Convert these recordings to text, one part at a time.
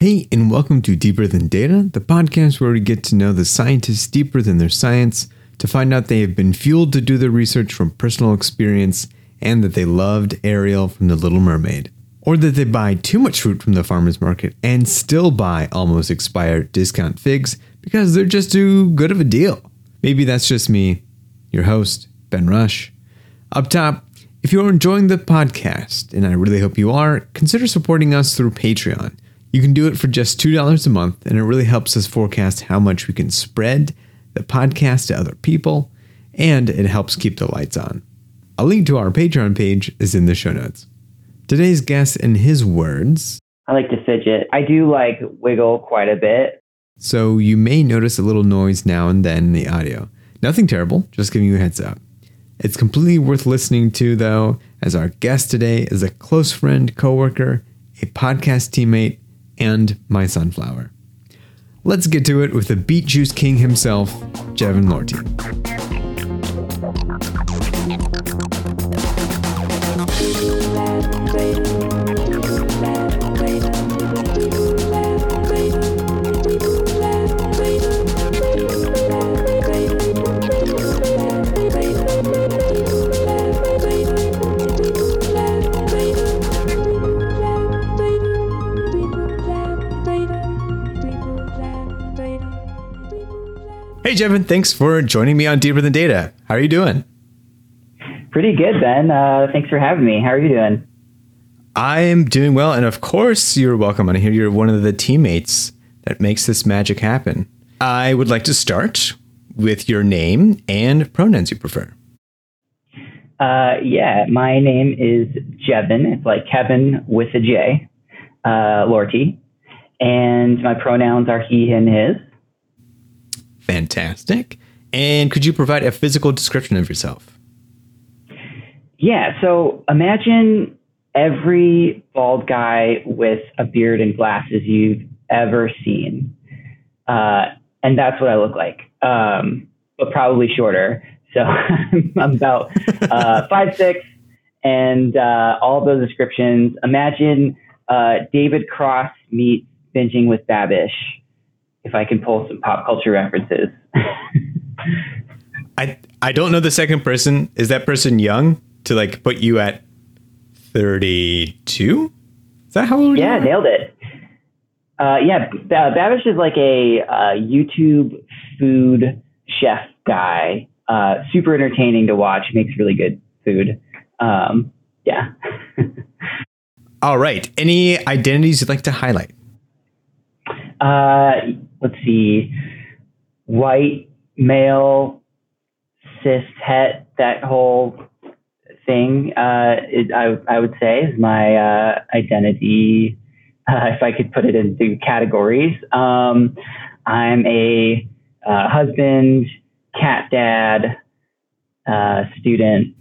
Hey, and welcome to Deeper Than Data, the podcast where we get to know the scientists deeper than their science, to find out they have been fueled to do their research from personal experience, and that they loved Ariel from The Little Mermaid. Or that they buy too much fruit from the farmer's market and still buy almost expired discount figs because they're just too good of a deal. Maybe that's just me, your host, Ben Rush. Up top, if you are enjoying the podcast, and I really hope you are, consider supporting us through Patreon. You can do it for just $2 a month, and it really helps us forecast how much we can spread the podcast to other people, and it helps keep the lights on. A link to our Patreon page is in the show notes. Today's guest, in his words, I like to fidget. I do like wiggle quite a bit. So you may notice a little noise now and then in the audio. Nothing terrible, just giving you a heads up. It's completely worth listening to, though, as our guest today is a close friend, coworker, a podcast teammate, and my sunflower. Let's get to it with the Beet Juice King himself, Jevin Lorty. Jevin, thanks for joining me on Deeper Than Data. How are you doing? Pretty good, Ben. Uh, thanks for having me. How are you doing? I am doing well, and of course, you're welcome on here. You're one of the teammates that makes this magic happen. I would like to start with your name and pronouns you prefer. Uh, yeah, my name is Jevin. It's like Kevin with a J, uh, Lorty. And my pronouns are he, him, his. Fantastic. And could you provide a physical description of yourself? Yeah, so imagine every bald guy with a beard and glasses you've ever seen. Uh, and that's what I look like, um, but probably shorter. So I'm about uh, five six, and uh, all those descriptions. Imagine uh, David Cross meets binging with Babish. If I can pull some pop culture references. I I don't know the second person. Is that person young to like put you at thirty two? Is that how old yeah, you are? nailed it. Uh, yeah, B- Babish is like a uh, YouTube food chef guy. Uh, super entertaining to watch. Makes really good food. Um, yeah. All right. Any identities you'd like to highlight? Uh, let's see. White male cis het that whole thing. Uh, it, I I would say is my uh, identity. Uh, if I could put it into categories, um, I'm a uh, husband, cat dad, uh, student.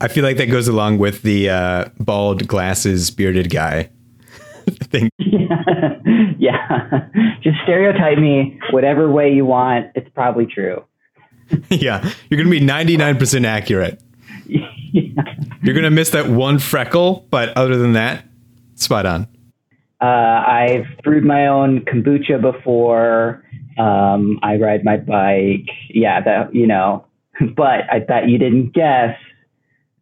I feel like that goes along with the uh, bald glasses bearded guy thing. yeah, yeah. just stereotype me whatever way you want. It's probably true. yeah, you're gonna be ninety nine percent accurate. yeah. You're gonna miss that one freckle, but other than that, spot on. Uh, I've brewed my own kombucha before. Um, I ride my bike. Yeah, that you know. But I thought you didn't guess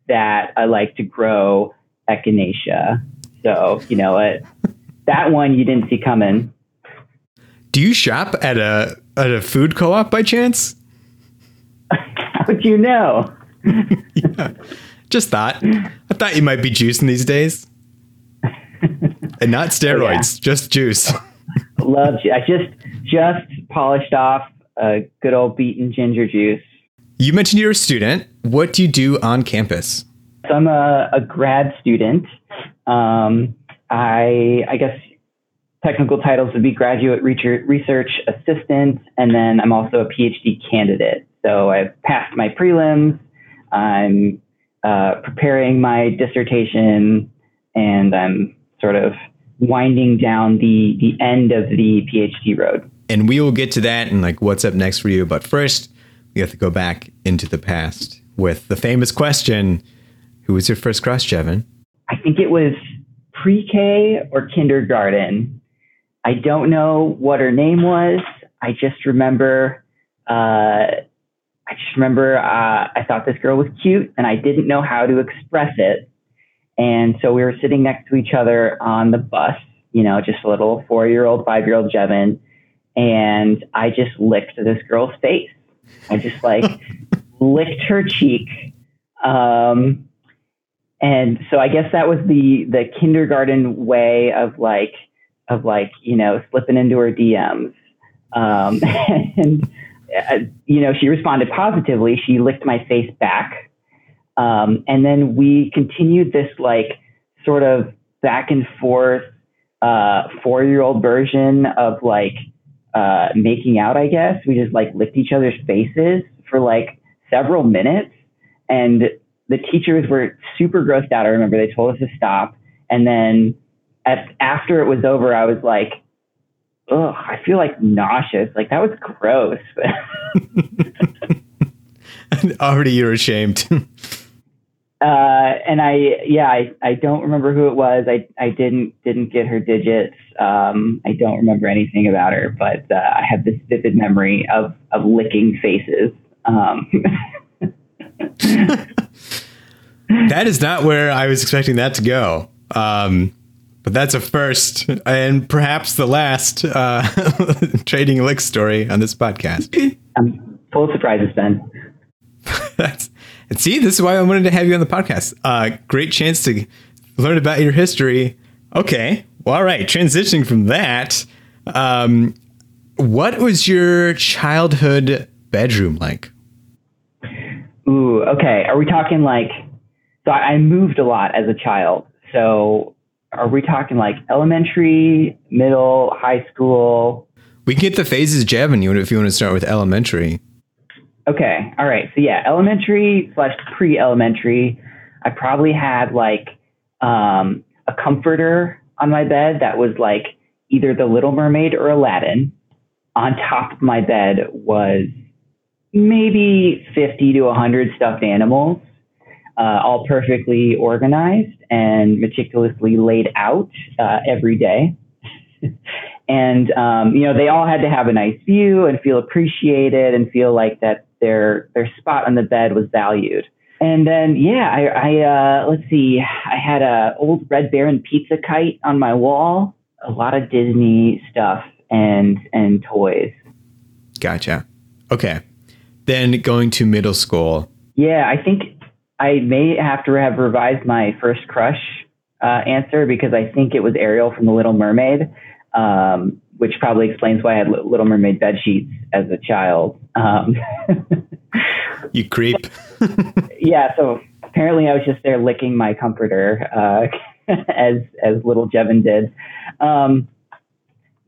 that I like to grow echinacea. So you know what? That one you didn't see coming. Do you shop at a at a food co op by chance? How'd you know? yeah. Just thought. I thought you might be juicing these days. And not steroids, just juice. Love. I just just polished off a good old beaten ginger juice. You mentioned you're a student. What do you do on campus? So I'm a, a grad student. Um, I I guess technical titles would be graduate research, assistant, and then I'm also a PhD candidate. So I've passed my prelims. I'm uh, preparing my dissertation, and I'm sort of winding down the the end of the PhD road. And we will get to that and like what's up next for you. But first, we have to go back into the past with the famous question Who was your first crush, Jevin? I think it was pre-K or kindergarten. I don't know what her name was. I just remember, uh, I just remember uh, I thought this girl was cute and I didn't know how to express it. And so we were sitting next to each other on the bus, you know, just a little four year old, five year old Jevin. And I just licked this girl's face. I just like licked her cheek. Um, and so I guess that was the the kindergarten way of like of like you know slipping into her DMs. Um, and uh, you know she responded positively. She licked my face back, um, and then we continued this like sort of back and forth uh, four year old version of like uh, making out. I guess we just like licked each other's faces for like several minutes, and the teachers were super grossed out. I remember they told us to stop. And then at, after it was over, I was like, ugh, I feel like nauseous. Like that was gross. and Already you're ashamed. uh, and I, yeah, I, I don't remember who it was. I, I didn't, didn't get her digits. Um, I don't remember anything about her, but uh, I have this vivid memory of, of licking faces. Um, that is not where I was expecting that to go. Um, but that's a first and perhaps the last uh, trading lick story on this podcast. I'm full of surprises, Ben. that's, and see, this is why I wanted to have you on the podcast. Uh, great chance to learn about your history. Okay. Well, all right. Transitioning from that, um, what was your childhood bedroom like? Ooh, okay. Are we talking like so I moved a lot as a child. So are we talking like elementary, middle, high school? We can get the phases, Jevin, if you want to start with elementary. Okay. All right. So yeah, elementary slash pre-elementary. I probably had like um, a comforter on my bed that was like either the Little Mermaid or Aladdin. On top of my bed was maybe 50 to 100 stuffed animals uh, all perfectly organized and meticulously laid out uh, every day. and um, you know, they all had to have a nice view and feel appreciated and feel like that their their spot on the bed was valued. And then, yeah, I, I uh, let's see, I had a old Red Baron pizza kite on my wall, a lot of Disney stuff and and toys. Gotcha. Okay. Then going to middle school. Yeah, I think I may have to have revised my first crush uh, answer because I think it was Ariel from The Little Mermaid, um, which probably explains why I had Little Mermaid bed sheets as a child. Um, you creep. yeah, so apparently I was just there licking my comforter uh, as as little Jevin did. Um,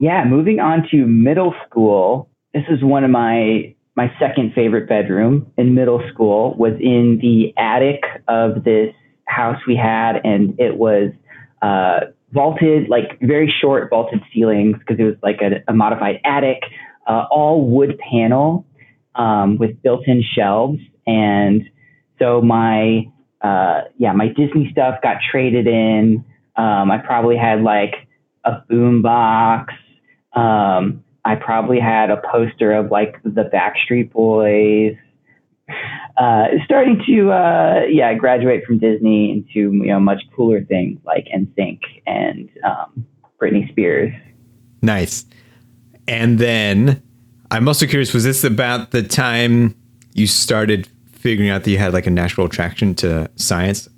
yeah, moving on to middle school. This is one of my my second favorite bedroom in middle school was in the attic of this house we had, and it was uh, vaulted, like very short vaulted ceilings because it was like a, a modified attic, uh, all wood panel um, with built-in shelves, and so my uh, yeah my Disney stuff got traded in. Um, I probably had like a boom box. Um, I probably had a poster of like the Backstreet Boys. Uh, starting to uh, yeah graduate from Disney into you know much cooler things like NSYNC and um, Britney Spears. Nice. And then I'm also curious: was this about the time you started figuring out that you had like a natural attraction to science?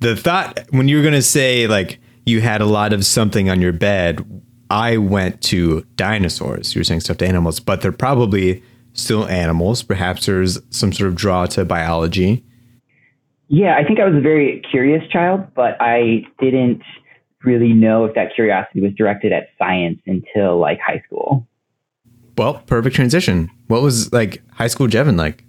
The thought when you were going to say like you had a lot of something on your bed I went to dinosaurs. You were saying stuffed animals, but they're probably still animals. Perhaps there's some sort of draw to biology. Yeah, I think I was a very curious child, but I didn't really know if that curiosity was directed at science until like high school. Well, perfect transition. What was like high school Jevin like?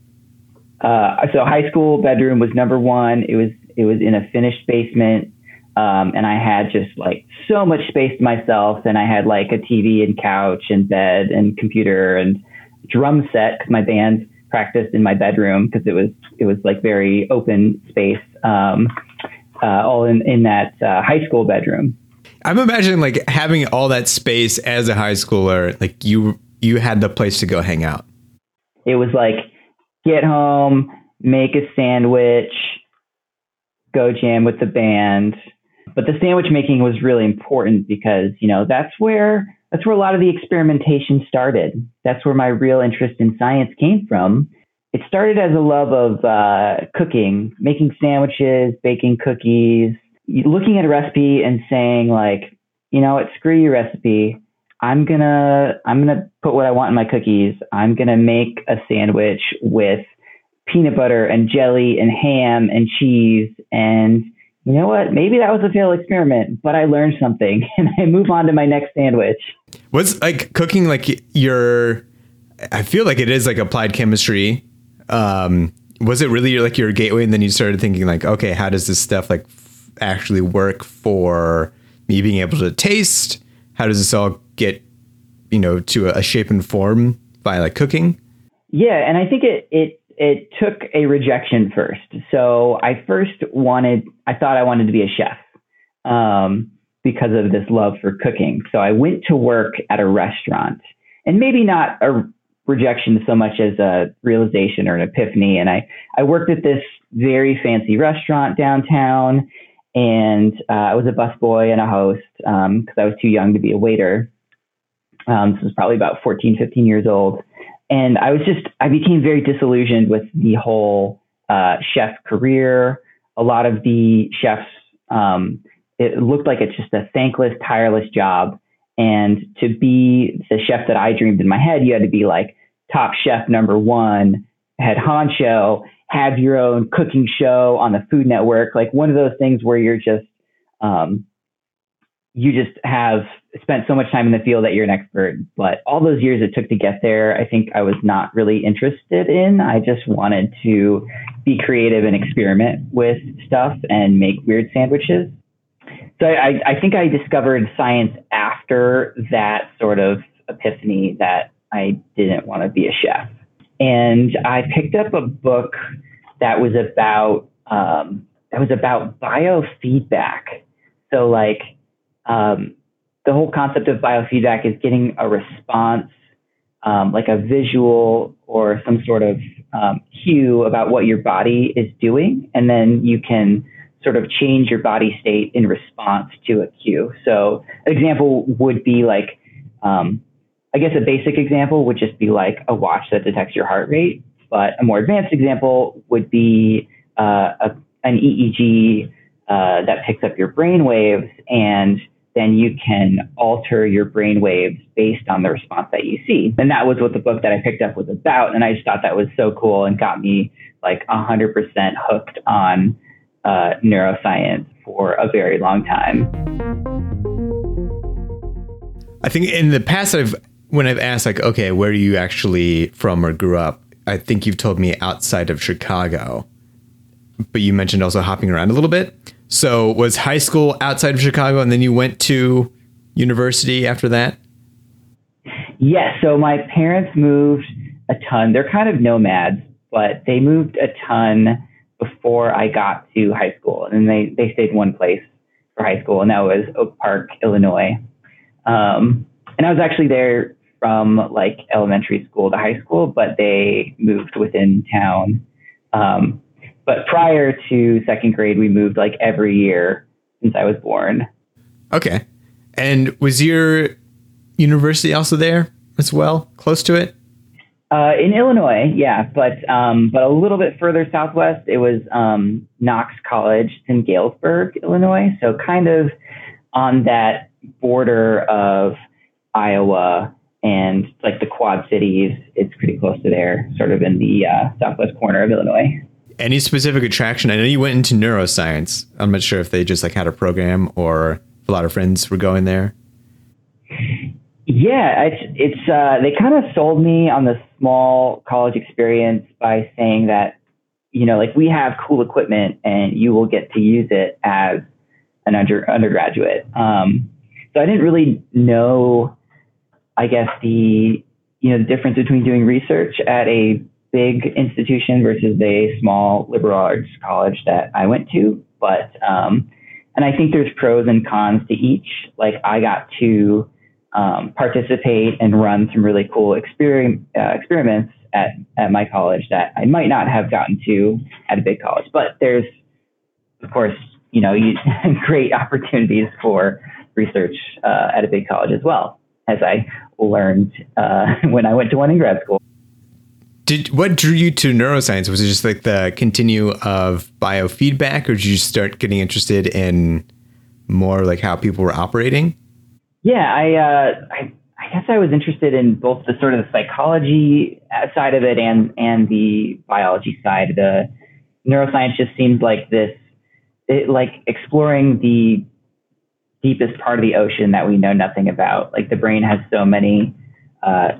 Uh, so high school bedroom was number one. It was it was in a finished basement. Um, and I had just like so much space to myself. And I had like a TV and couch and bed and computer and drum set because my band practiced in my bedroom because it was it was like very open space, um, uh, all in in that uh, high school bedroom. I'm imagining like having all that space as a high schooler, like you you had the place to go hang out. It was like get home, make a sandwich, go jam with the band. But the sandwich making was really important because, you know, that's where that's where a lot of the experimentation started. That's where my real interest in science came from. It started as a love of uh, cooking, making sandwiches, baking cookies, looking at a recipe and saying like, you know what, screw your recipe. I'm gonna I'm gonna put what I want in my cookies. I'm gonna make a sandwich with peanut butter and jelly and ham and cheese and you know what? Maybe that was a failed experiment, but I learned something and I move on to my next sandwich. What's like cooking like your I feel like it is like applied chemistry. Um was it really like your gateway and then you started thinking like okay, how does this stuff like f- actually work for me being able to taste? How does this all get you know to a, a shape and form by like cooking? Yeah, and I think it it it took a rejection first. So I first wanted, I thought I wanted to be a chef um, because of this love for cooking. So I went to work at a restaurant, and maybe not a rejection so much as a realization or an epiphany. And I, I worked at this very fancy restaurant downtown, and uh, I was a busboy and a host because um, I was too young to be a waiter. Um, this was probably about 14, 15 years old and I was just I became very disillusioned with the whole uh, chef career. A lot of the chefs, um, it looked like it's just a thankless, tireless job. And to be the chef that I dreamed in my head, you had to be like top chef number one, head honcho, have your own cooking show on the Food Network, like one of those things where you're just um, you just have spent so much time in the field that you're an expert. But all those years it took to get there, I think I was not really interested in. I just wanted to be creative and experiment with stuff and make weird sandwiches. So I, I think I discovered science after that sort of epiphany that I didn't want to be a chef. And I picked up a book that was about um, that was about biofeedback. So like um, the whole concept of biofeedback is getting a response, um, like a visual or some sort of um, cue about what your body is doing, and then you can sort of change your body state in response to a cue. So, an example would be like, um, I guess a basic example would just be like a watch that detects your heart rate, but a more advanced example would be uh, a, an EEG uh, that picks up your brain waves and then you can alter your brain waves based on the response that you see. And that was what the book that I picked up was about. And I just thought that was so cool and got me like 100% hooked on uh, neuroscience for a very long time. I think in the past, I've when I've asked like, okay, where are you actually from or grew up? I think you've told me outside of Chicago, but you mentioned also hopping around a little bit. So was high school outside of Chicago, and then you went to university after that? Yes. So my parents moved a ton. They're kind of nomads, but they moved a ton before I got to high school, and they they stayed in one place for high school, and that was Oak Park, Illinois. Um, and I was actually there from like elementary school to high school, but they moved within town. Um, but prior to second grade, we moved like every year since I was born. Okay. And was your university also there as well, close to it? Uh, in Illinois, yeah, but um, but a little bit further southwest, it was um, Knox College in Galesburg, Illinois. So kind of on that border of Iowa and like the Quad Cities. It's pretty close to there, sort of in the uh, southwest corner of Illinois. Any specific attraction? I know you went into neuroscience. I'm not sure if they just like had a program or a lot of friends were going there. Yeah, it's it's uh, they kind of sold me on the small college experience by saying that you know like we have cool equipment and you will get to use it as an under, undergraduate. Um, so I didn't really know, I guess the you know the difference between doing research at a big institution versus a small liberal arts college that I went to. But um, and I think there's pros and cons to each. Like I got to um, participate and run some really cool exper- uh, experiments at, at my college that I might not have gotten to at a big college. But there's, of course, you know, you, great opportunities for research uh, at a big college as well, as I learned uh, when I went to one in grad school. Did what drew you to neuroscience? Was it just like the continue of biofeedback, or did you start getting interested in more like how people were operating? Yeah, I, uh, I, I guess I was interested in both the sort of the psychology side of it and and the biology side. The neuroscience just seems like this, it, like exploring the deepest part of the ocean that we know nothing about. Like the brain has so many, uh,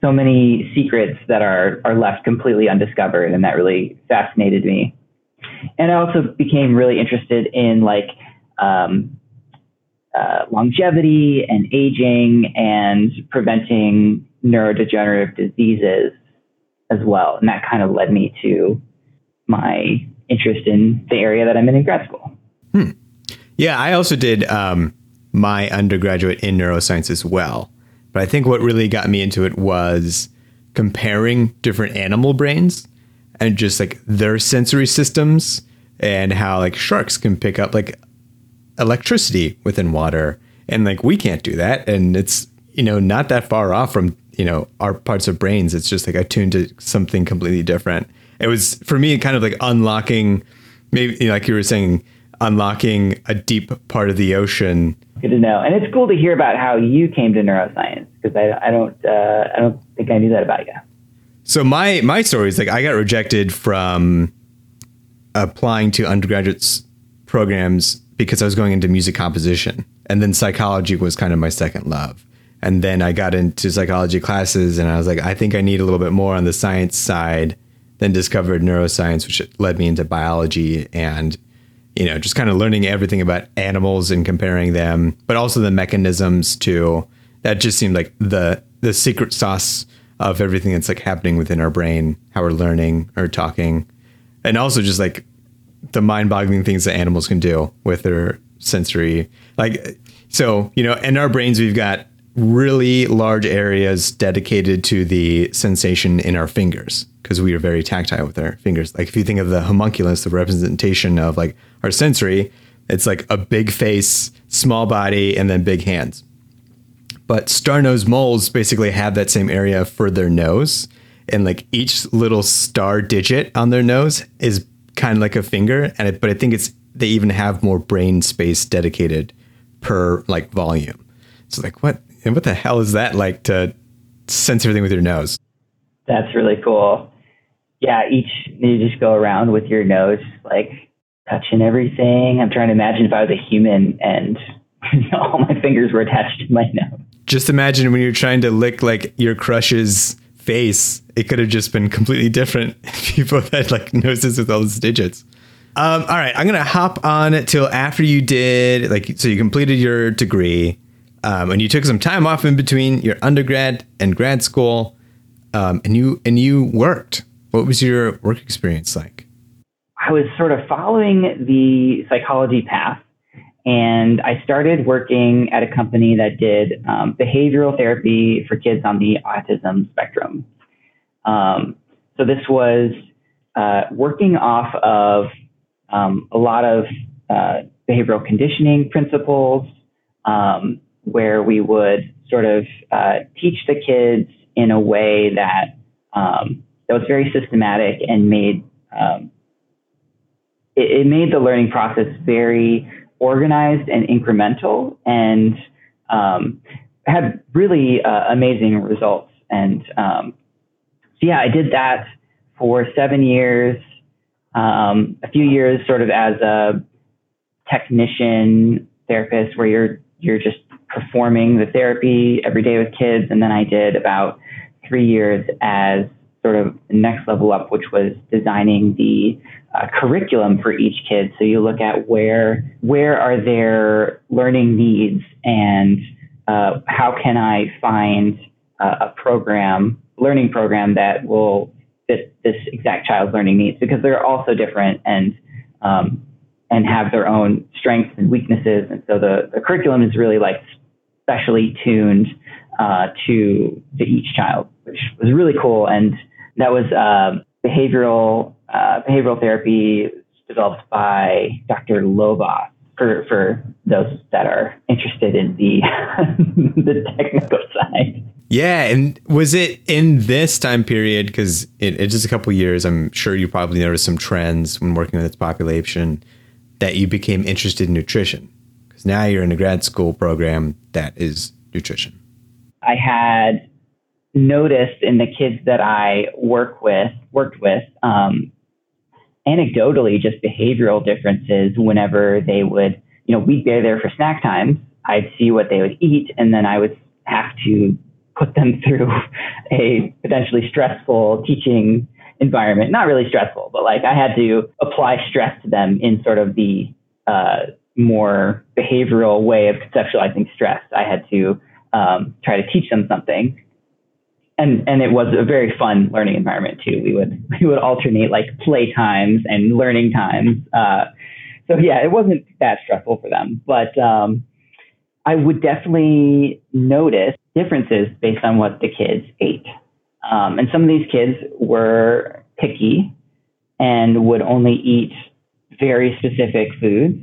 so many secrets that are are left completely undiscovered, and that really fascinated me. And I also became really interested in like um, uh, longevity and aging and preventing neurodegenerative diseases as well. And that kind of led me to my interest in the area that I'm in in grad school. Hmm. Yeah, I also did um, my undergraduate in neuroscience as well. But I think what really got me into it was comparing different animal brains and just like their sensory systems and how like sharks can pick up like electricity within water. And like we can't do that. And it's you know not that far off from you know our parts of brains. It's just like attuned to something completely different. It was for me kind of like unlocking maybe you know, like you were saying unlocking a deep part of the ocean good to know and it's cool to hear about how you came to neuroscience because I, I don't uh, i don't think i knew that about you so my my story is like i got rejected from applying to undergraduate programs because I was going into music composition. And then psychology was kind of my second love. And then I got into psychology classes and I was like, I think I need a little bit more on the science side. Then discovered neuroscience, which led me into biology and, you know, just kind of learning everything about animals and comparing them, but also the mechanisms too. That just seemed like the the secret sauce of everything that's like happening within our brain, how we're learning or talking. And also just like the mind-boggling things that animals can do with their sensory like so you know in our brains we've got really large areas dedicated to the sensation in our fingers because we are very tactile with our fingers like if you think of the homunculus the representation of like our sensory it's like a big face small body and then big hands but star-nosed moles basically have that same area for their nose and like each little star digit on their nose is kind of like a finger, and it, but I think it's they even have more brain space dedicated per like volume. So like what and what the hell is that like to sense everything with your nose? That's really cool. Yeah, each you just go around with your nose like touching everything. I'm trying to imagine if I was a human and all my fingers were attached to my nose. Just imagine when you're trying to lick like your crush's face, it could have just been completely different if people had like noses with all those digits. Um, all right, I'm gonna hop on till after you did like so you completed your degree, um, and you took some time off in between your undergrad and grad school, um, and you and you worked. What was your work experience like? I was sort of following the psychology path, and I started working at a company that did um, behavioral therapy for kids on the autism spectrum. Um, so this was uh, working off of um, a lot of uh, behavioral conditioning principles, um, where we would sort of uh, teach the kids in a way that um, that was very systematic and made um, it, it made the learning process very organized and incremental and um, had really uh, amazing results. And um, so, yeah, I did that for seven years, um, a few years sort of as a technician therapist where you're, you're just performing the therapy every day with kids. And then I did about three years as sort of next level up, which was designing the uh, curriculum for each kid. So you look at where where are their learning needs and uh, how can I find uh, a program, learning program that will fit this exact child's learning needs because they're all so different and um, and have their own strengths and weaknesses. And so the, the curriculum is really like specially tuned uh, to to each child, which was really cool. And that was uh, behavioral uh, behavioral therapy developed by Dr. Lovaas. For, for those that are interested in the the technical side. Yeah, and was it in this time period? Because it, it's just a couple years. I'm sure you probably noticed some trends when working with its population that you became interested in nutrition. Because now you're in a grad school program that is nutrition. I had noticed in the kids that I work with, worked with, um, anecdotally, just behavioral differences whenever they would, you know, we'd be there for snack time. I'd see what they would eat, and then I would have to put them through a potentially stressful teaching environment. Not really stressful, but like I had to apply stress to them in sort of the uh, more behavioral way of conceptualizing stress. I had to um, try to teach them something. And, and it was a very fun learning environment too. We would we would alternate like play times and learning times. Uh, so yeah, it wasn't that stressful for them. But um, I would definitely notice differences based on what the kids ate. Um, and some of these kids were picky and would only eat very specific foods.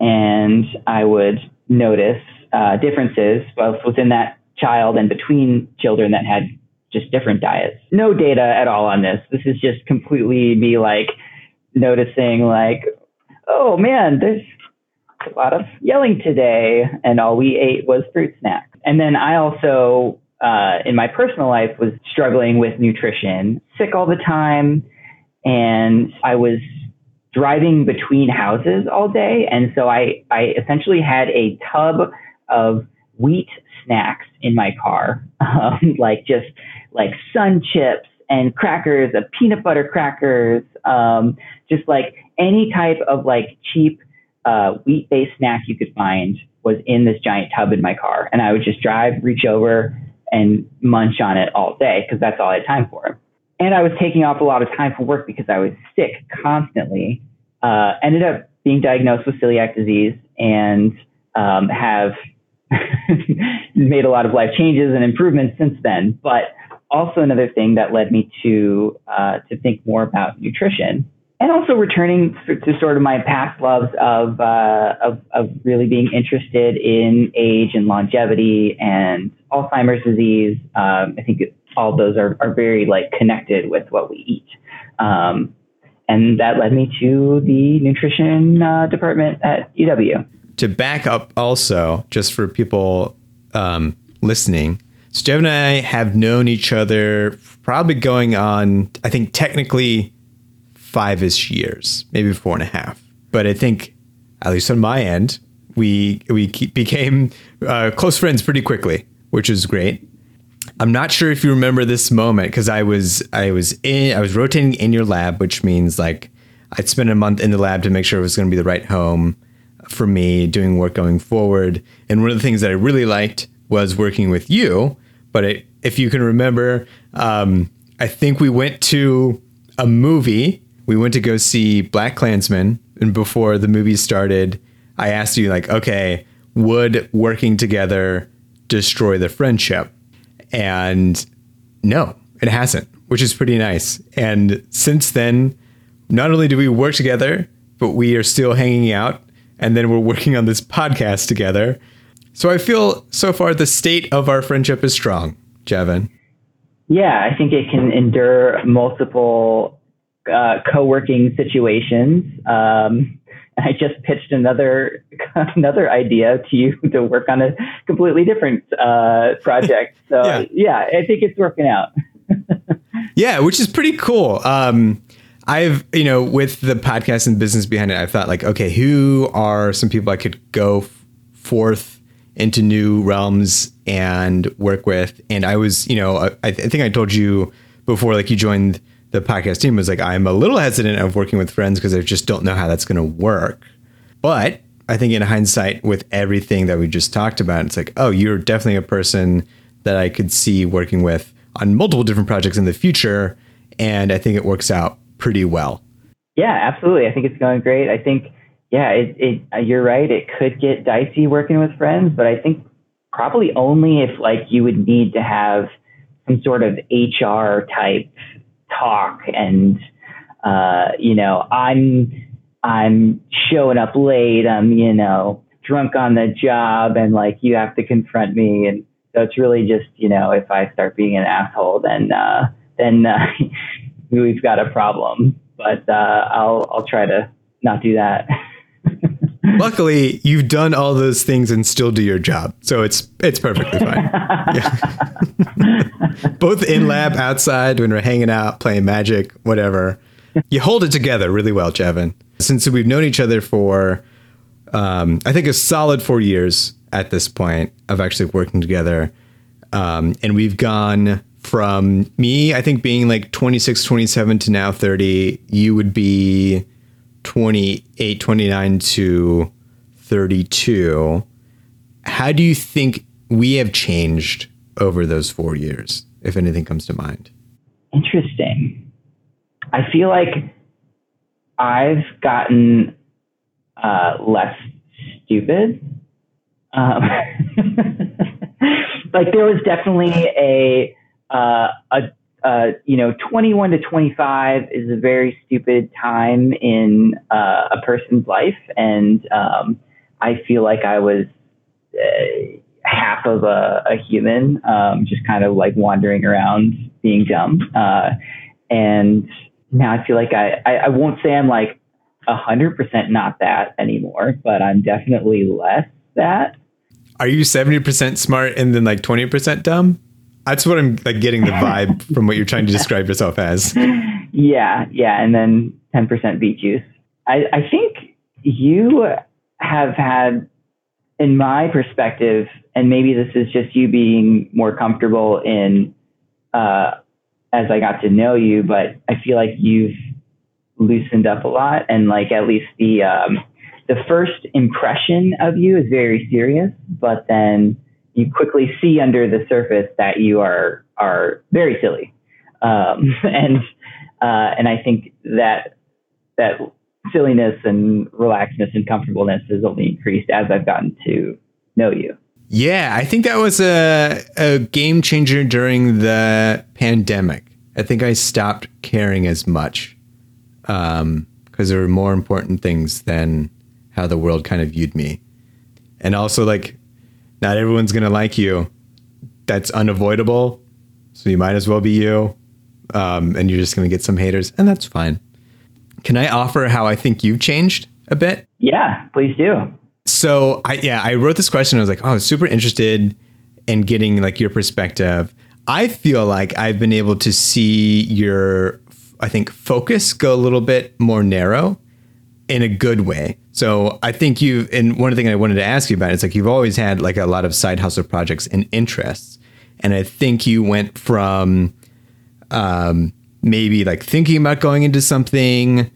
And I would notice uh, differences both within that child and between children that had just different diets. No data at all on this. This is just completely me like noticing like, oh man, there's a lot of yelling today, and all we ate was fruit snacks. And then I also, uh, in my personal life, was struggling with nutrition, sick all the time, and I was driving between houses all day, and so I I essentially had a tub of wheat snacks in my car, um, like just like sun chips and crackers, uh, peanut butter crackers, um, just like any type of like cheap uh, wheat based snack you could find was in this giant tub in my car. And I would just drive, reach over, and munch on it all day because that's all I had time for. And I was taking off a lot of time from work because I was sick constantly. Uh, ended up being diagnosed with celiac disease and um, have made a lot of life changes and improvements since then. But also another thing that led me to uh, to think more about nutrition and also returning to sort of my past loves of, uh, of, of really being interested in age and longevity and Alzheimer's disease. Um, I think all those are, are very like connected with what we eat. Um, and that led me to the nutrition uh, department at UW. To back up, also, just for people um, listening, so Jeff and I have known each other probably going on, I think technically five ish years, maybe four and a half. But I think, at least on my end, we we became uh, close friends pretty quickly, which is great. I'm not sure if you remember this moment because I was I was in I was rotating in your lab, which means like I'd spend a month in the lab to make sure it was going to be the right home for me doing work going forward. And one of the things that I really liked was working with you. But it, if you can remember, um, I think we went to a movie we went to go see Black Klansman, and before the movie started, I asked you like, okay, would working together destroy the friendship? And no, it hasn't, which is pretty nice. And since then, not only do we work together, but we are still hanging out, and then we're working on this podcast together. So I feel so far the state of our friendship is strong, Jevin. Yeah, I think it can endure multiple uh, co-working situations. Um, I just pitched another another idea to you to work on a completely different uh, project. So yeah. yeah. I think it's working out. yeah, which is pretty cool. Um, I've you know with the podcast and business behind it, I thought like, okay, who are some people I could go forth into new realms and work with? And I was, you know, I, I think I told you before, like you joined the podcast team was like, I'm a little hesitant of working with friends because I just don't know how that's going to work. But I think in hindsight, with everything that we just talked about, it's like, oh, you're definitely a person that I could see working with on multiple different projects in the future. And I think it works out pretty well. Yeah, absolutely. I think it's going great. I think yeah, it, it, uh, you're right. It could get dicey working with friends, but I think probably only if like you would need to have some sort of HR type talk and, uh, you know, I'm, I'm showing up late. I'm, you know, drunk on the job and like you have to confront me. And so it's really just, you know, if I start being an asshole, then, uh, then, uh, we've got a problem, but, uh, I'll, I'll try to not do that. Luckily, you've done all those things and still do your job, so it's it's perfectly fine. Both in lab, outside, when we're hanging out, playing Magic, whatever. You hold it together really well, Jevin. Since we've known each other for, um, I think, a solid four years at this point of actually working together, um, and we've gone from me, I think, being like 26, 27 to now 30. You would be 28, 29 to 32. How do you think we have changed over those four years, if anything comes to mind? Interesting. I feel like I've gotten uh, less stupid. Um, like there was definitely a uh, a uh, you know, 21 to 25 is a very stupid time in uh, a person's life. And um, I feel like I was uh, half of a, a human, um, just kind of like wandering around being dumb. Uh, and now I feel like I, I, I won't say I'm like 100% not that anymore, but I'm definitely less that. Are you 70% smart and then like 20% dumb? That's what I'm like getting the vibe from what you're trying to describe yourself as. Yeah, yeah, and then 10% beet juice. I, I think you have had, in my perspective, and maybe this is just you being more comfortable in, uh, as I got to know you, but I feel like you've loosened up a lot, and like at least the um, the first impression of you is very serious, but then you quickly see under the surface that you are are very silly, um, and uh, and I think that that silliness and relaxedness and comfortableness has only increased as I've gotten to know you. Yeah, I think that was a a game changer during the pandemic. I think I stopped caring as much because um, there were more important things than how the world kind of viewed me, and also like not everyone's going to like you. That's unavoidable. So you might as well be you. Um, and you're just going to get some haters, and that's fine. Can I offer how I think you've changed a bit? Yeah, please do. So I yeah, I wrote this question. I was like, oh, I was super interested in getting like your perspective. I feel like I've been able to see your I think focus go a little bit more narrow in a good way. So I think you and one thing I wanted to ask you about is like you've always had like a lot of side hustle projects and interests, and I think you went from um, maybe like thinking about going into something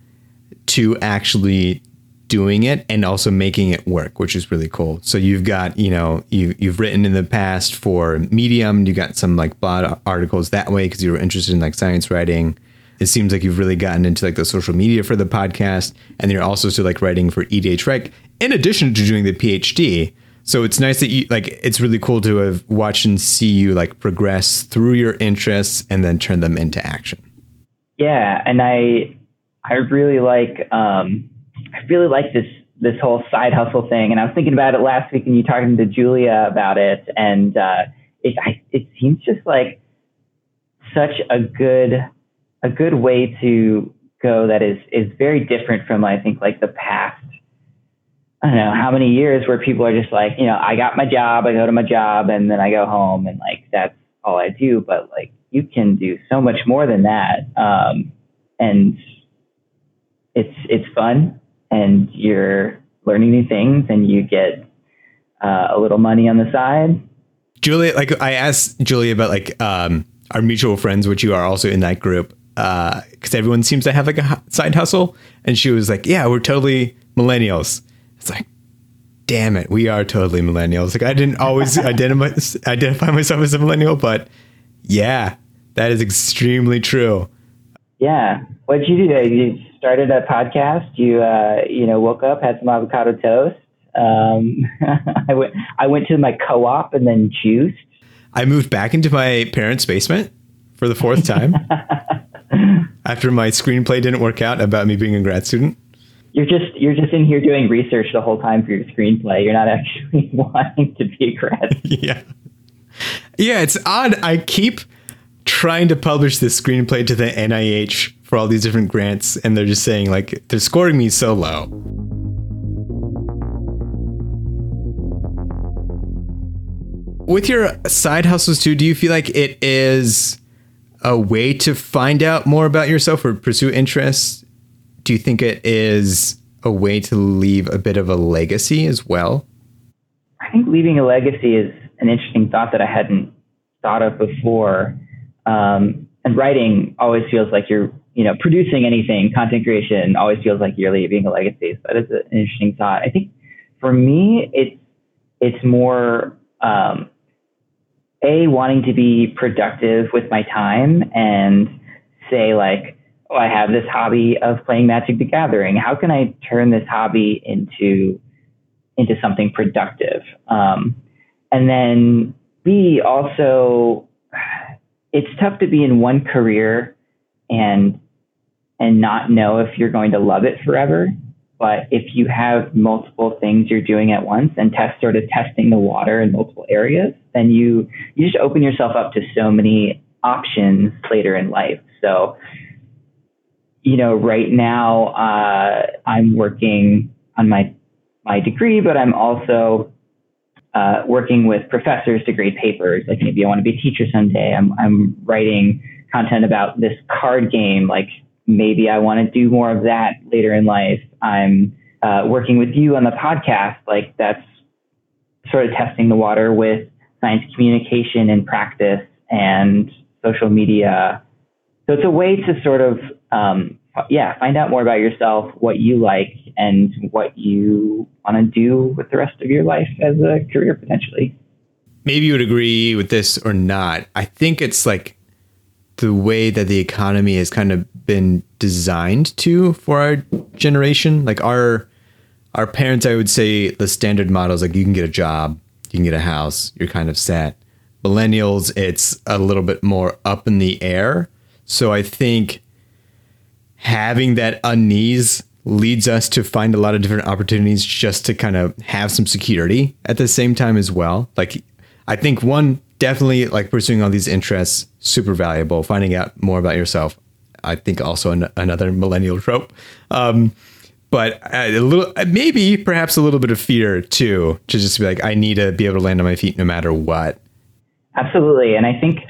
to actually doing it and also making it work, which is really cool. So you've got you know you you've written in the past for Medium, you got some like blog articles that way because you were interested in like science writing it seems like you've really gotten into like the social media for the podcast and you're also still like writing for EDHREC in addition to doing the PhD. So it's nice that you like it's really cool to have watched and see you like progress through your interests and then turn them into action. Yeah, and I I really like um I really like this this whole side hustle thing and I was thinking about it last week and you talking to Julia about it and uh it I, it seems just like such a good a good way to go that is is very different from I think like the past. I don't know how many years where people are just like, you know, I got my job, I go to my job, and then I go home, and like that's all I do. But like you can do so much more than that, um, and it's it's fun, and you're learning new things, and you get uh, a little money on the side. Julia, like I asked Julia about like um, our mutual friends, which you are also in that group because uh, everyone seems to have like a side hustle. And she was like, "Yeah, we're totally millennials." It's like, damn it, we are totally millennials. Like I didn't always identify identify myself as a millennial, but yeah, that is extremely true. Yeah, what did you do? Today? You started a podcast. You uh, you know woke up, had some avocado toast. Um, I went I went to my co-op and then juiced. I moved back into my parents' basement for the fourth time after my screenplay didn't work out about me being a grad student. You're just you're just in here doing research the whole time for your screenplay. You're not actually wanting to be a grad. yeah. Yeah, it's odd. I keep trying to publish this screenplay to the NIH for all these different grants, and they're just saying like they're scoring me so low. With your side hustles too, do you feel like it is a way to find out more about yourself or pursue interests? Do you think it is a way to leave a bit of a legacy as well? I think leaving a legacy is an interesting thought that I hadn't thought of before. Um, and writing always feels like you're, you know, producing anything, content creation always feels like you're leaving a legacy. So that is an interesting thought. I think for me, it's it's more um, a wanting to be productive with my time and say like, oh, I have this hobby of playing Magic the Gathering. How can I turn this hobby into into something productive? Um, and then B also it's tough to be in one career and and not know if you're going to love it forever. But if you have multiple things you're doing at once and test sort of testing the water in multiple areas, then you you just open yourself up to so many options later in life. So, you know, right now uh, I'm working on my my degree, but I'm also uh, working with professors to grade papers. Like maybe I want to be a teacher someday. I'm, I'm writing content about this card game. Like maybe I want to do more of that later in life. I'm uh, working with you on the podcast. Like that's sort of testing the water with science communication and practice and social media. So it's a way to sort of, um, yeah, find out more about yourself, what you like, and what you want to do with the rest of your life as a career potentially. Maybe you would agree with this or not. I think it's like the way that the economy has kind of been designed to for our generation. Like our our parents, I would say the standard model is like you can get a job, you can get a house, you're kind of set. Millennials, it's a little bit more up in the air. So I think having that unease leads us to find a lot of different opportunities just to kind of have some security at the same time as well. Like I think one definitely like pursuing all these interests super valuable. Finding out more about yourself, I think also an, another millennial trope. Um, but a little maybe perhaps a little bit of fear too to just be like I need to be able to land on my feet no matter what. Absolutely, and I think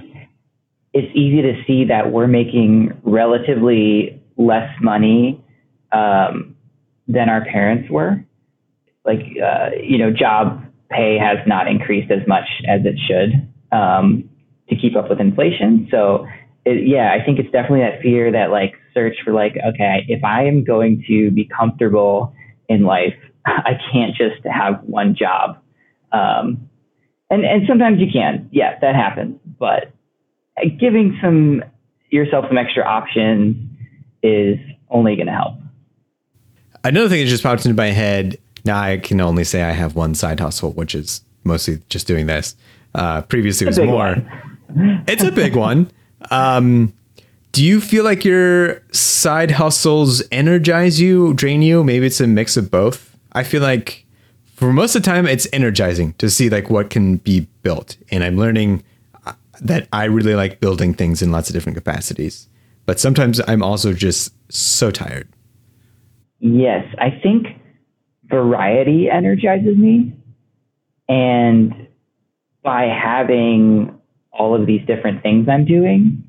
it's easy to see that we're making relatively less money um, than our parents were. Like, uh, you know, job pay has not increased as much as it should um, to keep up with inflation. So, it, yeah, I think it's definitely that fear that like search for like, okay, if I am going to be comfortable in life, I can't just have one job. Um, and and sometimes you can, yeah, that happens. But giving some yourself some extra options is only going to help. Another thing that just popped into my head. Now I can only say I have one side hustle, which is mostly just doing this. Uh, previously, was more. It's a big one. Um, do you feel like your side hustles energize you, drain you? Maybe it's a mix of both. I feel like for most of the time, it's energizing to see like what can be built, and I'm learning uh, that I really like building things in lots of different capacities. But sometimes I'm also just so tired. Yes, I think variety energizes me. And by having all of these different things I'm doing,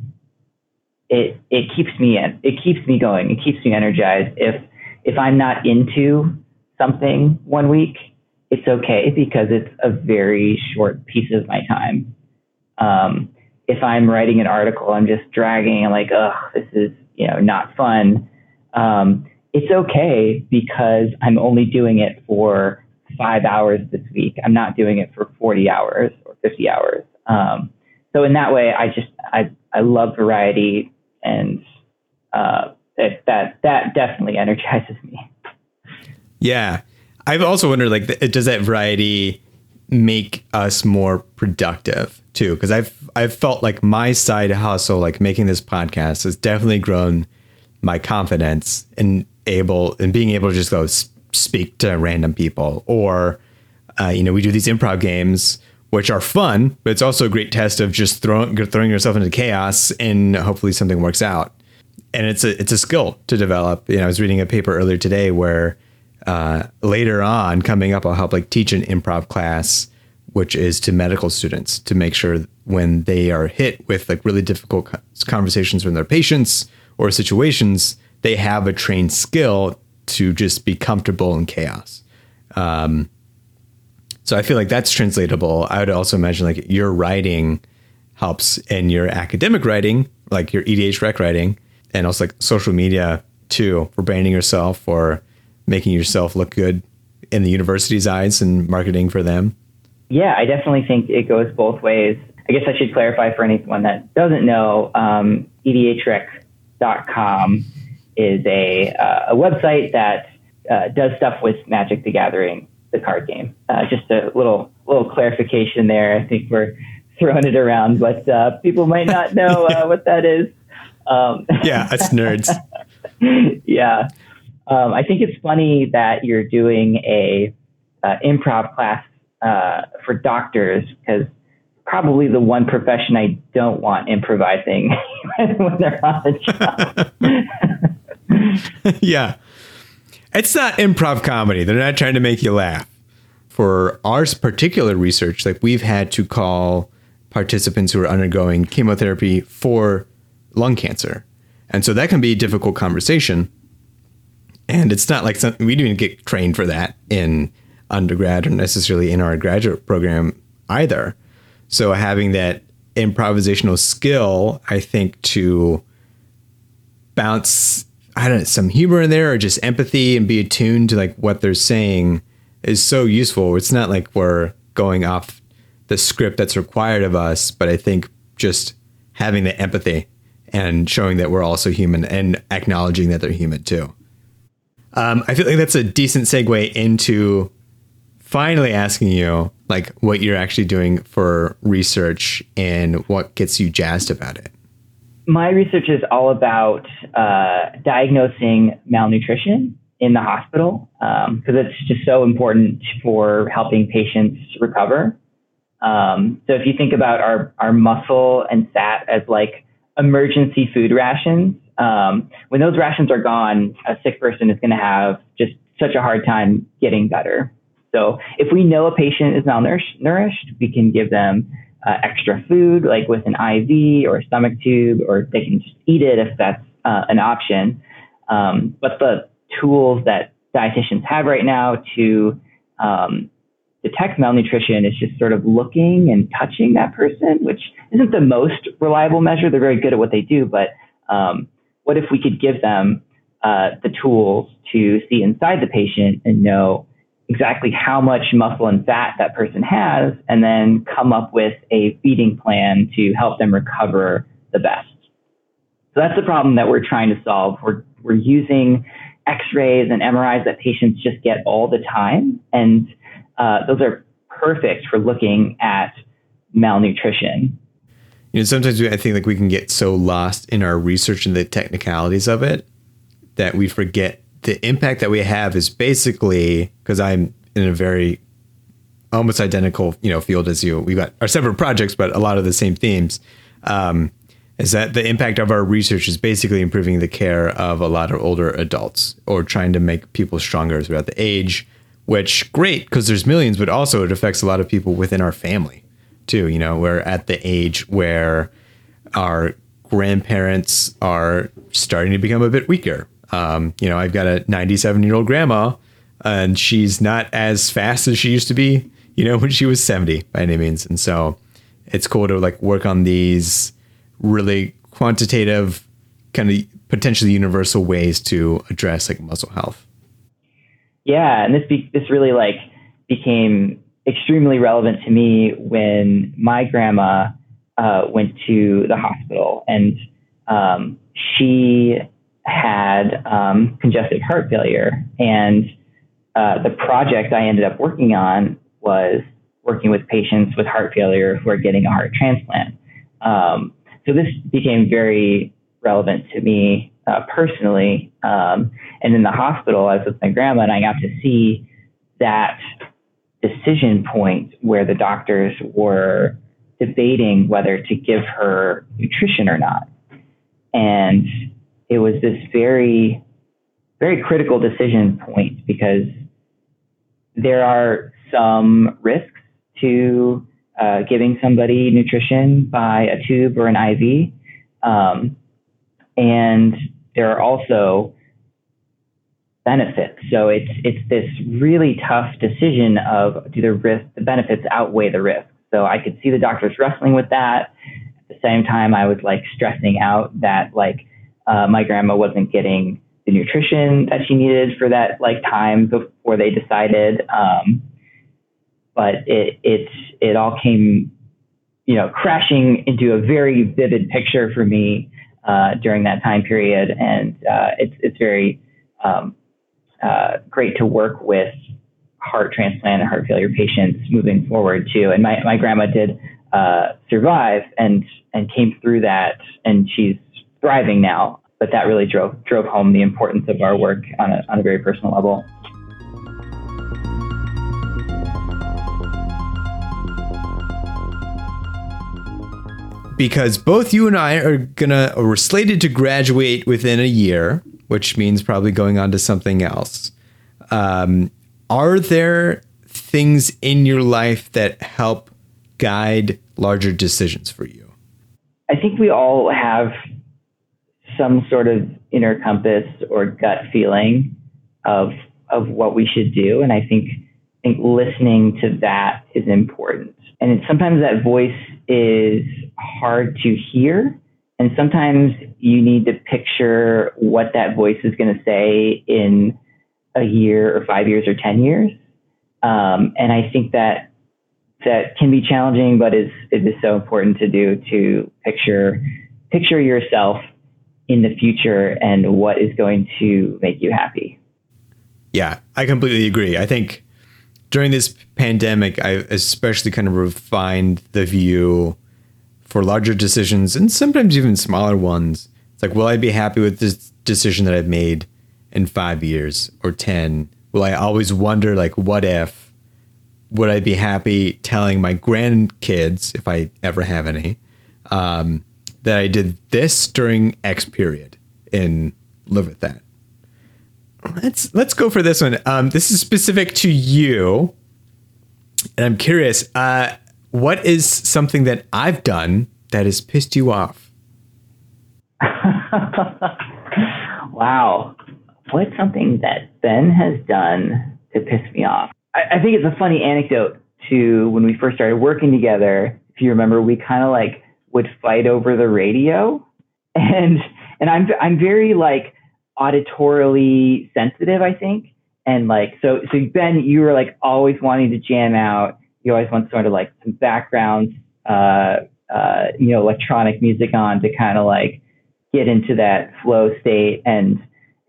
it it keeps me in. It keeps me going. It keeps me energized. If if I'm not into something one week, it's okay because it's a very short piece of my time. Um, if I'm writing an article, I'm just dragging I'm like, oh, this is you know not fun. Um, it's okay because I'm only doing it for five hours this week. I'm not doing it for 40 hours 50 hours. Um, so in that way, I just I I love variety and uh, it, that that definitely energizes me. Yeah, I've also wondered like, does that variety make us more productive too? Because I've I've felt like my side hustle, like making this podcast, has definitely grown my confidence in able and being able to just go speak to random people or uh, you know we do these improv games which are fun but it's also a great test of just throwing throwing yourself into chaos and hopefully something works out and it's a it's a skill to develop you know i was reading a paper earlier today where uh, later on coming up i'll help like teach an improv class which is to medical students to make sure when they are hit with like really difficult conversations from their patients or situations they have a trained skill to just be comfortable in chaos. Um, so I feel like that's translatable. I would also imagine like your writing helps in your academic writing, like your EDHREC writing, and also like social media too, for branding yourself or making yourself look good in the university's eyes and marketing for them. Yeah, I definitely think it goes both ways. I guess I should clarify for anyone that doesn't know, um, edhrec.com is a, uh, a website that uh, does stuff with Magic the Gathering, the card game. Uh, just a little little clarification there. I think we're throwing it around, but uh, people might not know uh, what that is. Um, yeah, us nerds. yeah, um, I think it's funny that you're doing a uh, improv class for doctors because probably the one profession I don't want improvising when they're on the job. yeah. It's not improv comedy. They're not trying to make you laugh. For our particular research, like we've had to call participants who are undergoing chemotherapy for lung cancer. And so that can be a difficult conversation. And it's not like something we didn't get trained for that in undergrad or necessarily in our graduate program either. So having that improvisational skill, I think, to bounce I don't know, some humor in there or just empathy and be attuned to like what they're saying is so useful. It's not like we're going off the script that's required of us, but I think just having the empathy and showing that we're also human and acknowledging that they're human too. Um, I feel like that's a decent segue into finally asking you like what you're actually doing for research and what gets you jazzed about it my research is all about uh, diagnosing malnutrition in the hospital because um, it's just so important for helping patients recover. Um, so if you think about our, our muscle and fat as like emergency food rations, um, when those rations are gone, a sick person is going to have just such a hard time getting better. So if we know a patient is malnourished, we can give them uh, extra food, like with an IV or a stomach tube, or they can just eat it if that's uh, an option. Um, but the tools that dietitians have right now to um, detect malnutrition is just sort of looking and touching that person, which isn't the most reliable measure. They're very good at what they do, but um, what if we could give them uh, the tools to see inside the patient and know exactly how much muscle and fat that person has, and then come up with a feeding plan to help them recover the best. So that's the problem that we're trying to solve. We're, we're using x-rays and MRIs that patients just get all the time. And uh, those are perfect for looking at malnutrition. You know, sometimes we, I think like we can get so lost in our research and the technicalities of it that we forget the impact that we have is basically because I'm in a very almost identical you know field as you. We've got our separate projects, but a lot of the same themes. Um, is that the impact of our research is basically improving the care of a lot of older adults or trying to make people stronger throughout the age, which great because there's millions, but also it affects a lot of people within our family too. You know, we're at the age where our grandparents are starting to become a bit weaker um, you know, I've got a 97 year old grandma, and she's not as fast as she used to be, you know, when she was 70 by any means. And so it's cool to like work on these really quantitative, kind of potentially universal ways to address like muscle health. Yeah, and this be- this really like became extremely relevant to me when my grandma uh, went to the hospital, and um, she had um, congestive heart failure. And uh, the project I ended up working on was working with patients with heart failure who are getting a heart transplant. Um, so this became very relevant to me uh, personally. Um, and in the hospital, I was with my grandma, and I got to see that decision point where the doctors were debating whether to give her nutrition or not. And it was this very, very critical decision point because there are some risks to uh, giving somebody nutrition by a tube or an IV. Um, and there are also benefits. So it's it's this really tough decision of do the risk the benefits outweigh the risk. So I could see the doctors wrestling with that. At the same time, I was like stressing out that like uh, my grandma wasn't getting the nutrition that she needed for that like time before they decided. Um, but it it it all came, you know, crashing into a very vivid picture for me uh, during that time period, and uh, it's it's very um, uh, great to work with heart transplant and heart failure patients moving forward too. And my, my grandma did uh, survive and and came through that, and she's thriving now. But that really drove drove home the importance of our work on a on a very personal level. Because both you and I are gonna we're slated to graduate within a year, which means probably going on to something else. Um, are there things in your life that help guide larger decisions for you? I think we all have some sort of inner compass or gut feeling of of what we should do, and I think I think listening to that is important. And sometimes that voice is hard to hear, and sometimes you need to picture what that voice is going to say in a year or five years or 10 years. Um, and I think that that can be challenging, but is it is so important to do to picture picture yourself in the future and what is going to make you happy. Yeah, I completely agree. I think during this pandemic, I especially kind of refined the view for larger decisions and sometimes even smaller ones. It's like, will I be happy with this decision that I've made in five years or 10? Will I always wonder, like, what if? Would I be happy telling my grandkids, if I ever have any, um, that I did this during X period and live with that? Let's let's go for this one. Um, this is specific to you, and I'm curious. Uh, what is something that I've done that has pissed you off? wow. What's something that Ben has done to piss me off? I, I think it's a funny anecdote to when we first started working together. If you remember, we kind of like would fight over the radio. And and I'm I'm very like auditorily sensitive, I think. And like so so Ben, you were like always wanting to jam out you always want sort of like some background, uh, uh, you know, electronic music on to kind of like get into that flow state. And,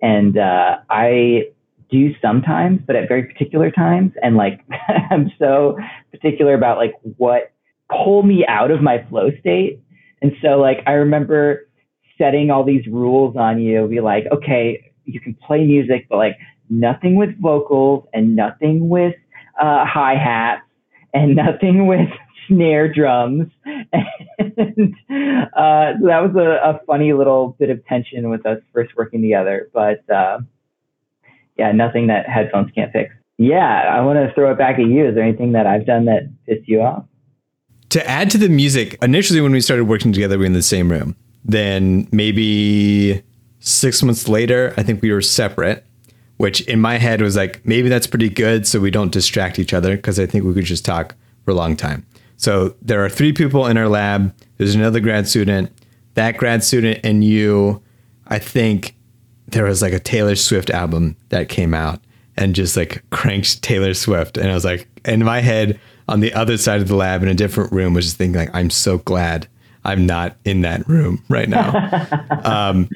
and, uh, I do sometimes, but at very particular times. And like, I'm so particular about like what pull me out of my flow state. And so like, I remember setting all these rules on you, be like, okay, you can play music, but like nothing with vocals and nothing with uh, hi hats and nothing with snare drums. And uh, that was a, a, funny little bit of tension with us first working together. But uh, yeah, nothing that headphones can't fix. Yeah, I want to throw it back at you. Is there anything that I've done that pissed you off? To add to the music, initially when we started working together, we were in the same room. Then maybe six months later, I think we were separate which in my head was like maybe that's pretty good so we don't distract each other because I think we could just talk for a long time. So there are three people in our lab. There's another grad student. That grad student and you, I think there was like a Taylor Swift album that came out and just like cranked Taylor Swift. And I was like, in my head, on the other side of the lab in a different room, was just thinking like, I'm so glad I'm not in that room right now. um,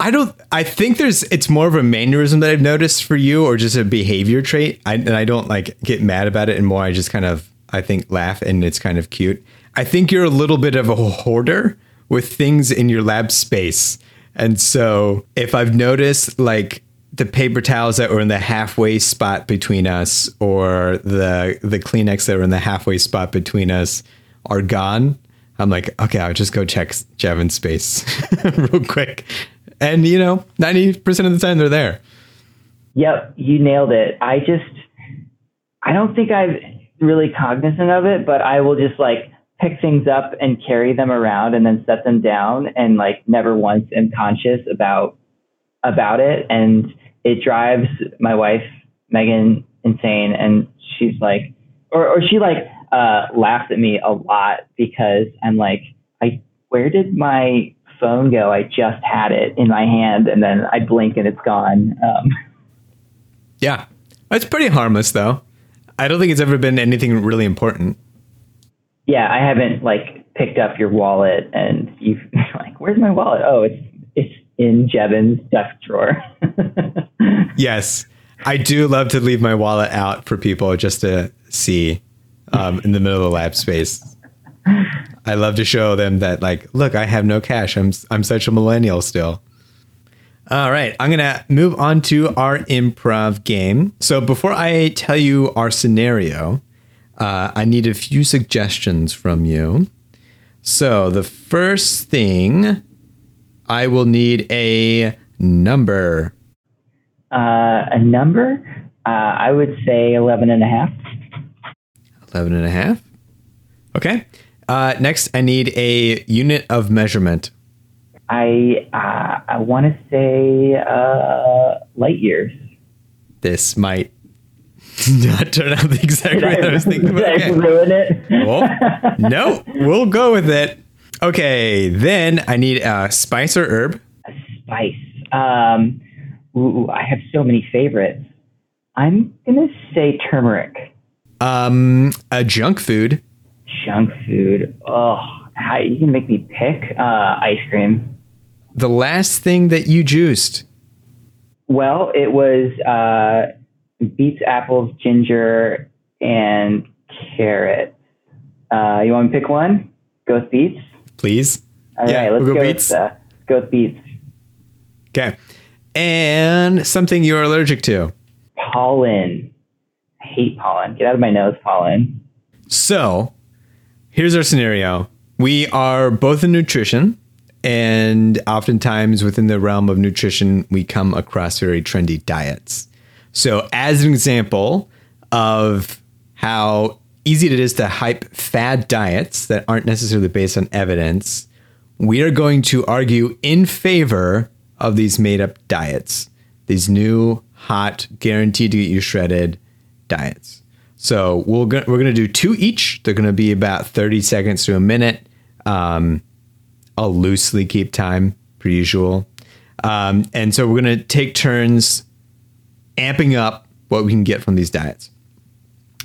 I don't. I think there's. It's more of a mannerism that I've noticed for you, or just a behavior trait. I, and I don't like get mad about it, and more I just kind of I think laugh, and it's kind of cute. I think you're a little bit of a hoarder with things in your lab space, and so if I've noticed like the paper towels that were in the halfway spot between us, or the the Kleenex that were in the halfway spot between us, are gone. I'm like, okay, I'll just go check Jevin's space real quick and you know, 90% of the time they're there. Yep, you nailed it. I just, I don't think I'm really cognizant of it, but I will just like pick things up and carry them around and then set them down and like never once am conscious about about it and it drives my wife Megan insane and she's like or or she like uh laughs at me a lot because I'm like I where did my phone go, I just had it in my hand and then I blink and it's gone. Um, yeah, it's pretty harmless though. I don't think it's ever been anything really important. Yeah, I haven't like picked up your wallet and you've like, where's my wallet? Oh, it's it's in Jevin's desk drawer. yes, I do love to leave my wallet out for people just to see um, in the middle of the lab space. I love to show them that, like, look, I have no cash. I'm I'm such a millennial still. All right, I'm gonna move on to our improv game. So before I tell you our scenario, uh, I need a few suggestions from you. So the first thing, I will need a number. Uh, a number? Uh, I would say 11 and a half. 11 and a half. Okay. Uh, next, I need a unit of measurement. I uh, I want to say uh, light years. This might not turn out the exact way I, I was thinking. Did okay. Ruin it? well, no, we'll go with it. Okay, then I need a spice or herb. A spice. Um, ooh, I have so many favorites. I'm gonna say turmeric. Um, a junk food junk food. Oh, how you can make me pick uh, ice cream. The last thing that you juiced. Well, it was uh, beets, apples, ginger, and carrot. Uh, you want to pick one? Go beets. Please. All yeah, right, let's we'll go, go beets. With, uh, go with beets. Okay. And something you're allergic to. Pollen. I hate pollen. Get out of my nose, pollen. So, here's our scenario we are both in nutrition and oftentimes within the realm of nutrition we come across very trendy diets so as an example of how easy it is to hype fad diets that aren't necessarily based on evidence we are going to argue in favor of these made up diets these new hot guaranteed to get you shredded diets so we'll go, we're going to do two each. They're going to be about 30 seconds to a minute. Um, I'll loosely keep time per usual. Um, and so we're going to take turns amping up what we can get from these diets.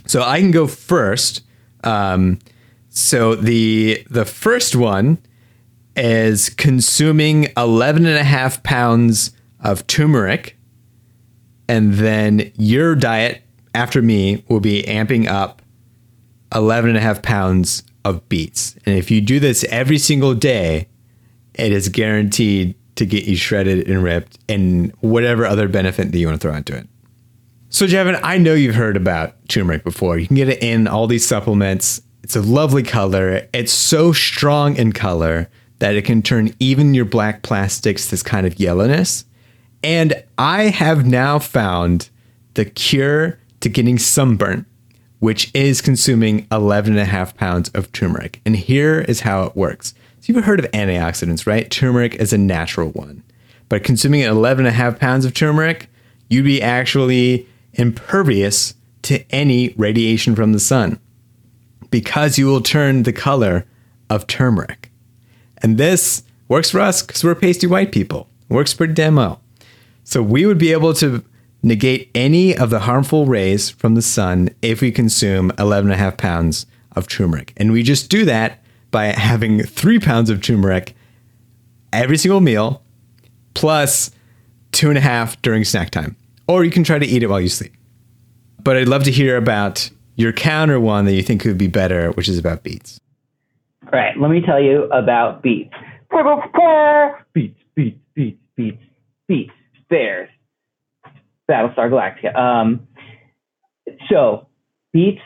So I can go first. Um, so the the first one is consuming 11 and a half pounds of turmeric. And then your diet after me will be amping up 11 and a half pounds of beets. And if you do this every single day, it is guaranteed to get you shredded and ripped and whatever other benefit that you want to throw into it. So, Jevin, I know you've heard about turmeric before. You can get it in all these supplements. It's a lovely color. It's so strong in color that it can turn even your black plastics this kind of yellowness. And I have now found the cure to getting sunburn, which is consuming 11 and a half pounds of turmeric. And here is how it works. So you've heard of antioxidants, right? Turmeric is a natural one. But consuming 11 and a half pounds of turmeric, you'd be actually impervious to any radiation from the sun because you will turn the color of turmeric. And this works for us because we're pasty white people. Works for demo. So we would be able to negate any of the harmful rays from the sun if we consume 11.5 pounds of turmeric. And we just do that by having three pounds of turmeric every single meal plus two and a half during snack time. Or you can try to eat it while you sleep. But I'd love to hear about your counter one that you think could be better, which is about beets. All right, let me tell you about beets. Beets, beets, beets, beets, beets, bears. Battlestar Galactica. Um, so, beets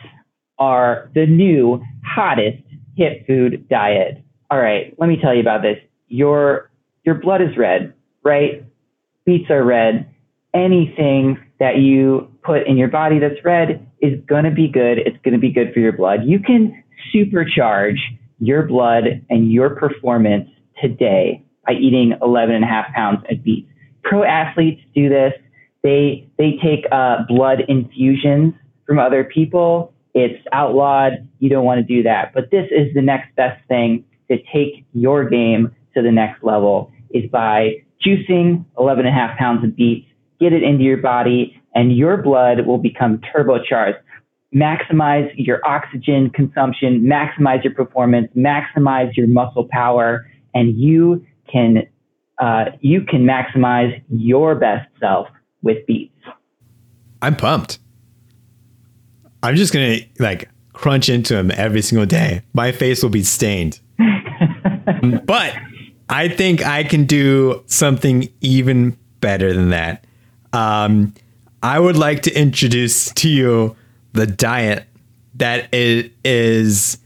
are the new hottest hip food diet. All right, let me tell you about this. Your your blood is red, right? Beets are red. Anything that you put in your body that's red is going to be good. It's going to be good for your blood. You can supercharge your blood and your performance today by eating 11 and a half pounds of beets. Pro athletes do this. They they take uh, blood infusions from other people. It's outlawed. You don't want to do that. But this is the next best thing to take your game to the next level is by juicing 11 and a half pounds of beets, get it into your body, and your blood will become turbocharged. Maximize your oxygen consumption, maximize your performance, maximize your muscle power, and you can uh, you can maximize your best self with beets. I'm pumped. I'm just gonna like crunch into them every single day. My face will be stained. but I think I can do something even better than that. Um, I would like to introduce to you the diet that it is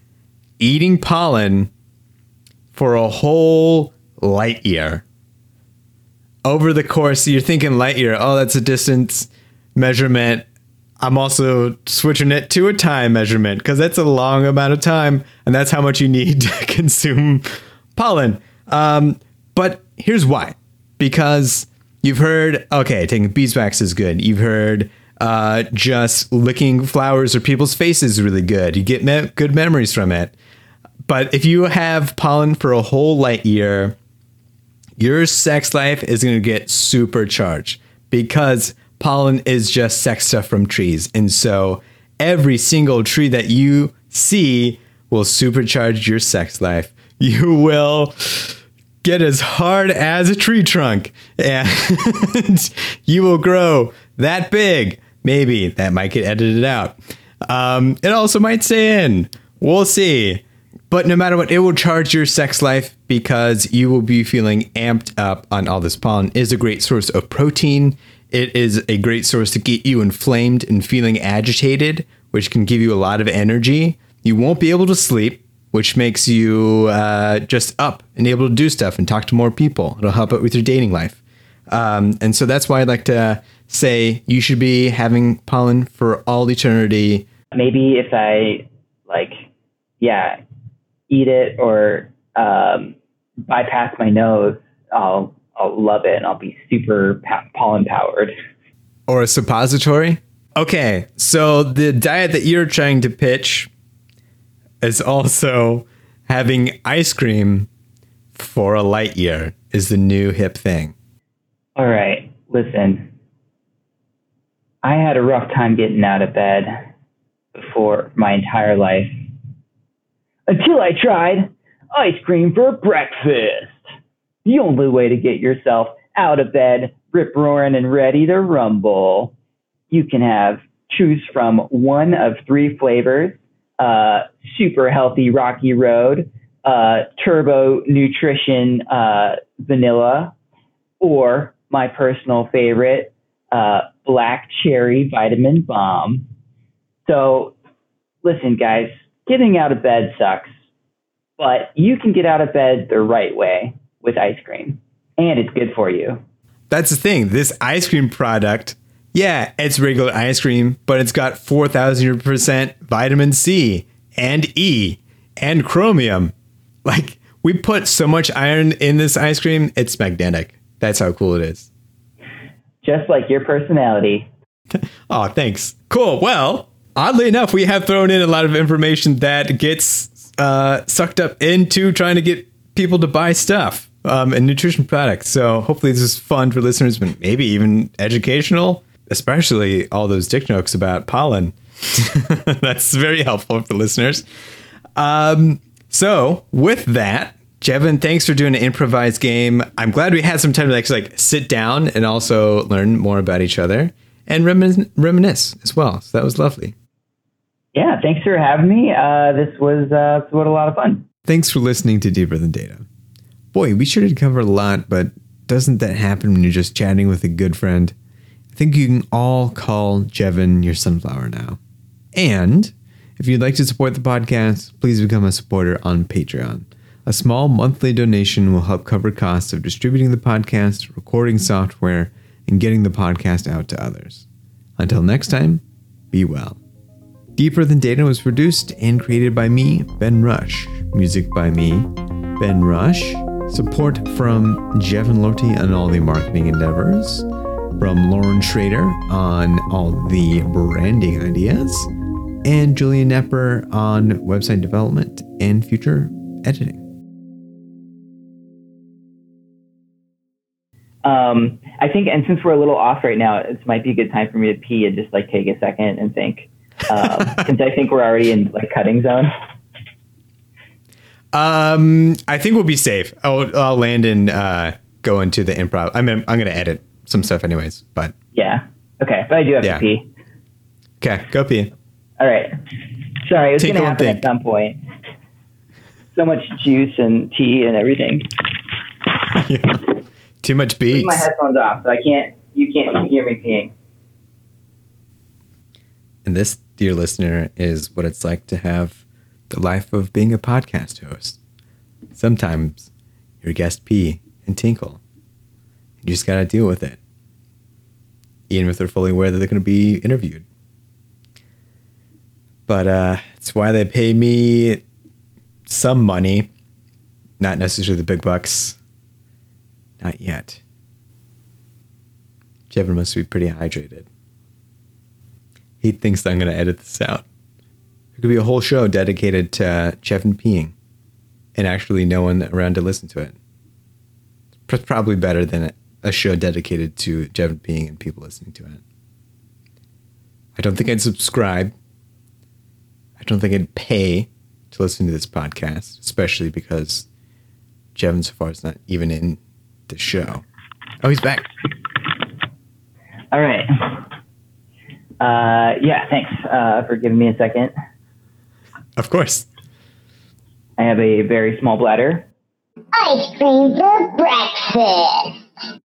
eating pollen for a whole light year. Over the course, you're thinking light year, oh, that's a distance measurement. I'm also switching it to a time measurement because that's a long amount of time, and that's how much you need to consume pollen. Um, but here's why because you've heard, okay, taking beeswax is good. You've heard uh, just licking flowers or people's faces is really good. You get me- good memories from it. But if you have pollen for a whole light year, your sex life is going to get supercharged because pollen is just sex stuff from trees. And so every single tree that you see will supercharge your sex life. You will get as hard as a tree trunk and you will grow that big. Maybe that might get edited out. Um, it also might stay in. We'll see. But no matter what, it will charge your sex life because you will be feeling amped up on all this pollen. It is a great source of protein. It is a great source to get you inflamed and feeling agitated, which can give you a lot of energy. You won't be able to sleep, which makes you uh, just up and able to do stuff and talk to more people. It'll help out with your dating life. Um, and so that's why I'd like to say you should be having pollen for all eternity. Maybe if I like, yeah, eat it or um, bypass my nose, I'll I'll love it and I'll be super pa- pollen powered. Or a suppository. Okay, so the diet that you're trying to pitch is also having ice cream for a light year is the new hip thing. All right, listen. I had a rough time getting out of bed before my entire life until I tried ice cream for breakfast. The only way to get yourself out of bed, rip roaring and ready to rumble. You can have choose from one of three flavors uh, super healthy Rocky Road, uh, Turbo Nutrition uh, Vanilla, or my personal favorite, uh, Black Cherry Vitamin Bomb. So, listen, guys, getting out of bed sucks, but you can get out of bed the right way with ice cream, and it's good for you. That's the thing. This ice cream product, yeah, it's regular ice cream, but it's got 4,000% vitamin C and E and chromium. Like, we put so much iron in this ice cream, it's magnetic. That's how cool it is. Just like your personality. oh, thanks. Cool. Well, oddly enough, we have thrown in a lot of information that gets uh, sucked up into trying to get people to buy stuff um, and nutrition products. So hopefully this is fun for listeners, but maybe even educational, especially all those dick jokes about pollen. That's very helpful for listeners. Um, so with that, Jevin, thanks for doing an improvised game. I'm glad we had some time to actually like sit down and also learn more about each other and remin- reminisce as well. So that was lovely. Yeah, thanks for having me. Uh, this was uh, this was a lot of fun. Thanks for listening to Deeper Than Data. Boy, we sure did cover a lot, but doesn't that happen when you're just chatting with a good friend? I think you can all call Jevin your sunflower now. And if you'd like to support the podcast, please become a supporter on Patreon. A small monthly donation will help cover costs of distributing the podcast, recording software, and getting the podcast out to others. Until next time, be well. Deeper Than Data was produced and created by me, Ben Rush. Music by me, Ben Rush. Support from Jevin Lorty on all the marketing endeavors, from Lauren Schrader on all the branding ideas, and Julian Nepper on website development and future editing. Um, I think, and since we're a little off right now, it might be a good time for me to pee and just like take a second and think. Um, since I think we're already in like cutting zone. Um, I think we'll be safe. I'll, I'll land and uh, go into the improv. I mean, I'm going to edit some stuff anyways, but Yeah. Okay, but I do have Yeah. to pee. okay, go pee. All right. Sorry, it was going to happen thing. at some point. So much juice and tea and everything. Too much beets. my headphones off, so I can't. You can't hear me peeing. And this, dear listener, is what it's like to have the life of being a podcast host. Sometimes your guest pee and tinkle. You just got to deal with it, even if they're fully aware that they're going to be interviewed. But uh, it's why they pay me some money, not necessarily the big bucks. Not yet. Jevin must be pretty hydrated. He thinks I'm going to edit this out. There could be a whole show dedicated to uh, Jevin peeing and actually no one around to listen to it. It's probably better than a show dedicated to Jevin being and people listening to it. I don't think I'd subscribe. I don't think I'd pay to listen to this podcast, especially because Jevin so far is not even in the show. Oh, he's back. All right. Uh, yeah, thanks uh, for giving me a second. Of course. I have a very small bladder. Ice cream for breakfast.